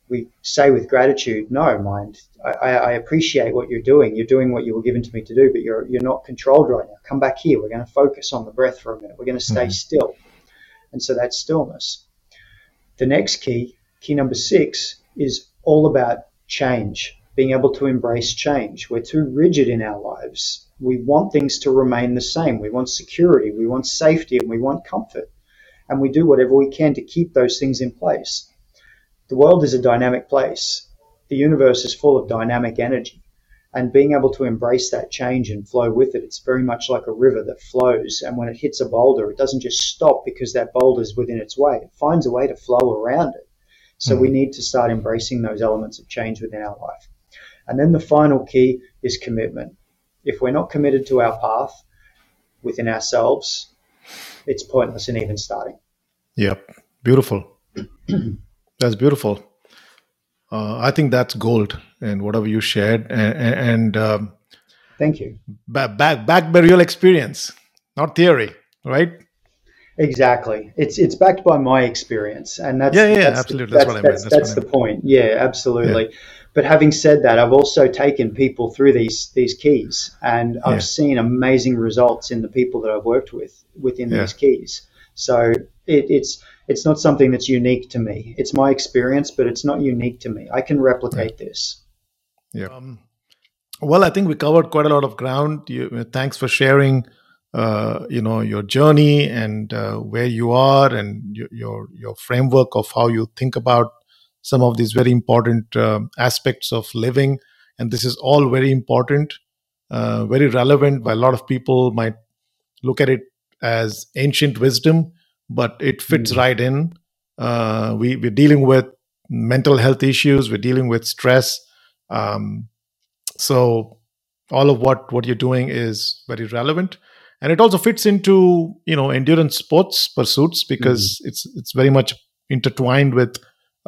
we say with gratitude, "No, mind, I, I, appreciate what you're doing. You're doing what you were given to me to do, but you're you're not controlled right now. Come back here. We're going to focus on the breath for a minute. We're going to stay mm-hmm. still." And so that stillness. The next key, key number six, is all about change being able to embrace change. We're too rigid in our lives. We want things to remain the same. We want security, we want safety, and we want comfort. And we do whatever we can to keep those things in place. The world is a dynamic place. The universe is full of dynamic energy. And being able to embrace that change and flow with it, it's very much like a river that flows. And when it hits a boulder, it doesn't just stop because that boulder is within its way. It finds a way to flow around it. So mm-hmm. we need to start embracing those elements of change within our life. And then the final key is commitment. If we're not committed to our path within ourselves, it's pointless in even starting. Yep. Beautiful. that's beautiful. Uh, I think that's gold and whatever you shared. And, and um, thank you. Back, back, back by real experience, not theory, right? Exactly. It's it's backed by my experience, and that's yeah, yeah, that's absolutely. The, that's, that's, what I mean. That's, that's, the point. Yeah, absolutely. Yeah. But having said that, I've also taken people through these these keys, and yeah. I've seen amazing results in the people that I've worked with within yeah. these keys. So it, it's it's not something that's unique to me. It's my experience, but it's not unique to me. I can replicate yeah. this. Yeah. Um, well, I think we covered quite a lot of ground. You, thanks for sharing. Uh, you know your journey and uh, where you are and your, your, your framework of how you think about some of these very important uh, aspects of living. And this is all very important, uh, very relevant. By a lot of people might look at it as ancient wisdom, but it fits mm-hmm. right in. Uh, we, we're dealing with mental health issues. We're dealing with stress. Um, so all of what what you're doing is very relevant and it also fits into you know endurance sports pursuits because mm-hmm. it's it's very much intertwined with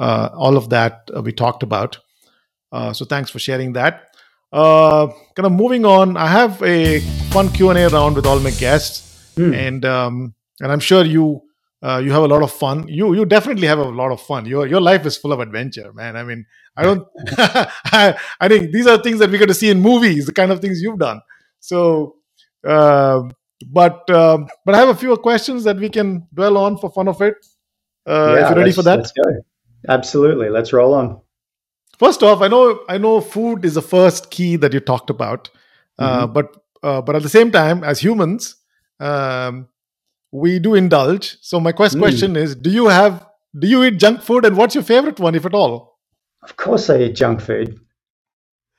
all of that uh, we talked about. Uh, so thanks for sharing that. Uh, kind of moving on, I have a fun Q and A round with all my guests, mm. and um, and I'm sure you uh, you have a lot of fun. You you definitely have a lot of fun. Your your life is full of adventure, man. I mean, I don't. I, I think these are things that we get to see in movies, the kind of things you've done. So, uh, but um, but I have a few questions that we can dwell on for fun of it. Uh, yeah, if you're ready for that, let's go. Absolutely, let's roll on. First off, I know I know food is the first key that you talked about, uh, mm-hmm. but uh, but at the same time, as humans, um, we do indulge. So my quest- mm. question is: Do you have do you eat junk food, and what's your favorite one, if at all? Of course, I eat junk food.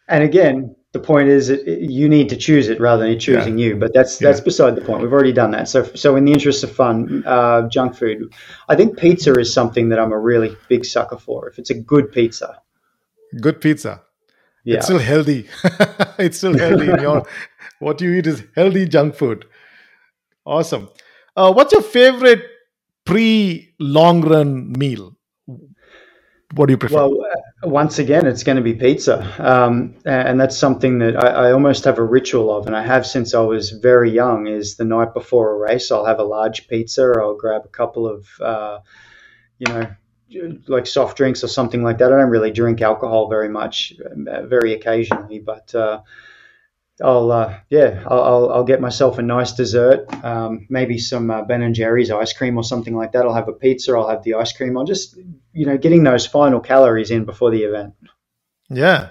And again, the point is that you need to choose it rather than choosing yeah. you. But that's that's yeah. beside the point. We've already done that. So so in the interest of fun, uh, junk food. I think pizza is something that I'm a really big sucker for. If it's a good pizza, good pizza. Yeah. It's still healthy. it's still healthy. in your what you eat is healthy junk food. Awesome. Uh, what's your favorite pre long run meal? What do you prefer? Well, uh, once again, it's going to be pizza. Um, and that's something that I, I, almost have a ritual of, and I have since I was very young. Is the night before a race, I'll have a large pizza, I'll grab a couple of, uh, you know, like soft drinks or something like that. I don't really drink alcohol very much, uh, very occasionally, but uh, I'll uh, yeah, I'll, I'll get myself a nice dessert, um, maybe some uh, Ben and Jerry's ice cream or something like that. I'll have a pizza. I'll have the ice cream. I'll just you know getting those final calories in before the event. Yeah,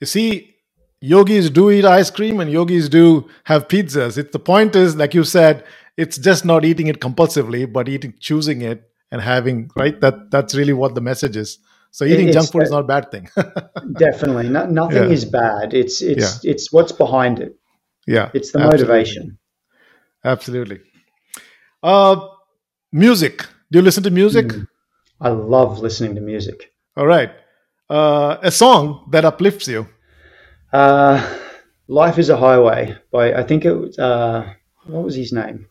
you see, yogis do eat ice cream and yogis do have pizzas. It the point is like you said, it's just not eating it compulsively, but eating choosing it and having right. That that's really what the message is. So eating it's, junk food is not a bad thing. definitely, no, nothing yeah. is bad. It's it's yeah. it's what's behind it. Yeah, it's the absolutely. motivation. Absolutely. Uh, music. Do you listen to music? Mm. I love listening to music. All right. Uh, a song that uplifts you. Uh, "Life Is a Highway" by I think it was uh, what was his name?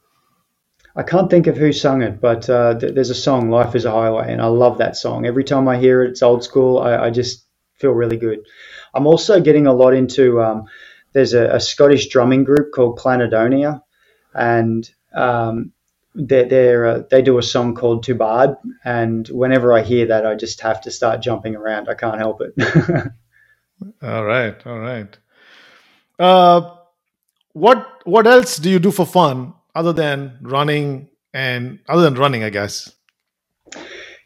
I can't think of who sung it, but uh, th- there's a song, "Life Is a Highway," and I love that song. Every time I hear it, it's old school. I, I just feel really good. I'm also getting a lot into. Um, there's a, a, Scottish drumming group called Clanadonia, and um, they're, they're uh, they do a song called "To Bard," and whenever I hear that, I just have to start jumping around. I can't help it. all right, all right. Uh, what what else do you do for fun other than running and other than running, I guess?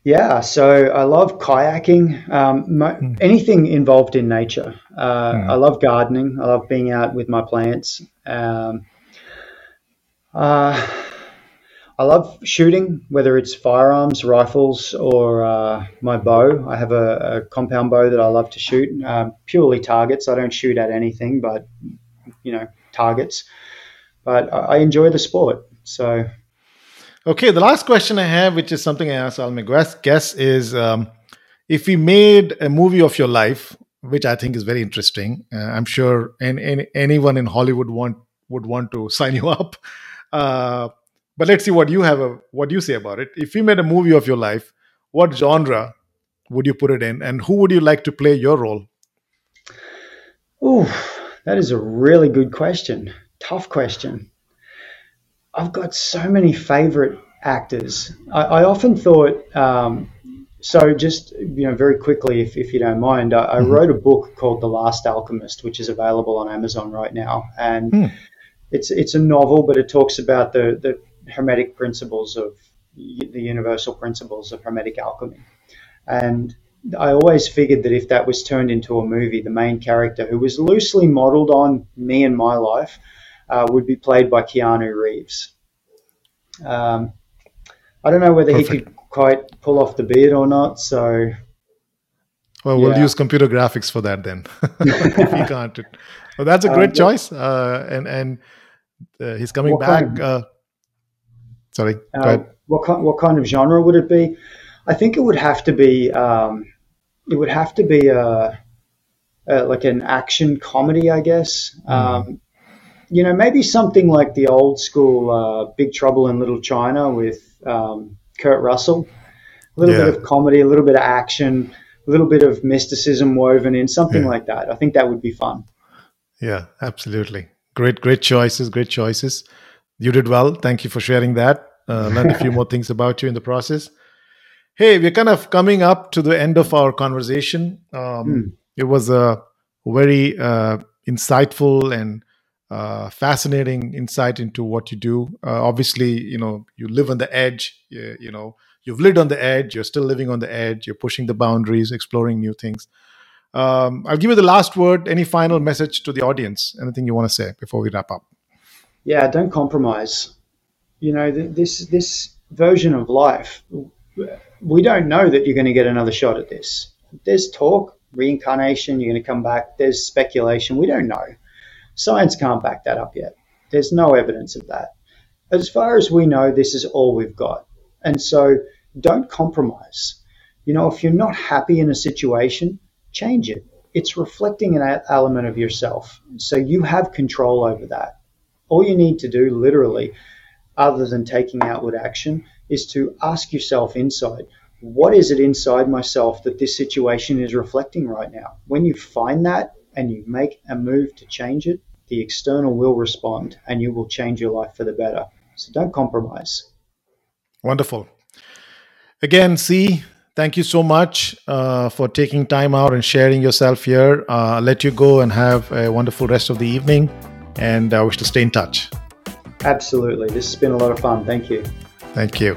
Yeah, so I love kayaking, um, mm. anything involved in nature. Uh, mm. I love gardening. I love being out with my plants. Um, uh, I love shooting, whether it's firearms, rifles, or uh, my bow. I have a, a, compound bow that I love to shoot, um, purely targets. I don't shoot at anything, but you know, targets but I enjoy the sport. So, okay, the last question I have, which is something I asked all my guests, is um, if we made a movie of your life, which I think is very interesting. Uh, I'm sure any, anyone in Hollywood want would want to sign you up. Uh, but let's see what you have a, what you say about it. If we made a movie of your life, what genre would you put it in, and who would you like to play your role? Oh, that is a really good question tough question. I've got so many favorite actors. I, I often thought, um, so just you know, very quickly, if, if you don't mind, I, I mm-hmm. wrote a book called The Last Alchemist, which is available on Amazon right now, and mm. it's it's a novel, but it talks about the the hermetic principles of the universal principles of hermetic alchemy, and I always figured that if that was turned into a movie, the main character, who was loosely modeled on me and my life, uh, would be played by Keanu Reeves. Um, I don't know whether Perfect. he could quite pull off the beard or not. So, well, yeah. we'll use computer graphics for that then. if he can't, well, that's a great um, choice. Uh, and and uh, he's coming back. Kind of, uh, sorry, uh, what kind, what kind of genre would it be? I think it would have to be. Um, it would have to be a, a, like an action comedy, I guess. Mm. Um, you know, maybe something like the old school uh, Big Trouble in Little China with um, Kurt Russell. A little yeah. bit of comedy, a little bit of action, a little bit of mysticism woven in, something yeah. like that. I think that would be fun. Yeah, absolutely. Great, great choices. Great choices. You did well. Thank you for sharing that. Uh, learned a few more things about you in the process. Hey, we're kind of coming up to the end of our conversation. Um, mm. It was a very uh, insightful and uh, fascinating insight into what you do. Uh, obviously, you know you live on the edge. You, you, know you've lived on the edge. You're still living on the edge. You're pushing the boundaries, exploring new things. Um, I'll give you the last word. Any final message to the audience? Anything you want to say before we wrap up? Yeah, don't compromise. You know this this version of life. We don't know that you're going to get another shot at this. There's talk, reincarnation. You're going to come back. There's speculation. We don't know Science can't back that up yet. There's no evidence of that. As far as we know, this is all we've got. And so don't compromise. You know, if you're not happy in a situation, change it. It's reflecting an element of yourself. So you have control over that. All you need to do, literally, other than taking outward action, is to ask yourself inside what is it inside myself that this situation is reflecting right now? When you find that, and you make a move to change it, the external will respond and you will change your life for the better. So don't compromise. Wonderful. Again, C, thank you so much uh, for taking time out and sharing yourself here. Uh, I'll let you go and have a wonderful rest of the evening, and I wish to stay in touch. Absolutely. This has been a lot of fun. Thank you. Thank you.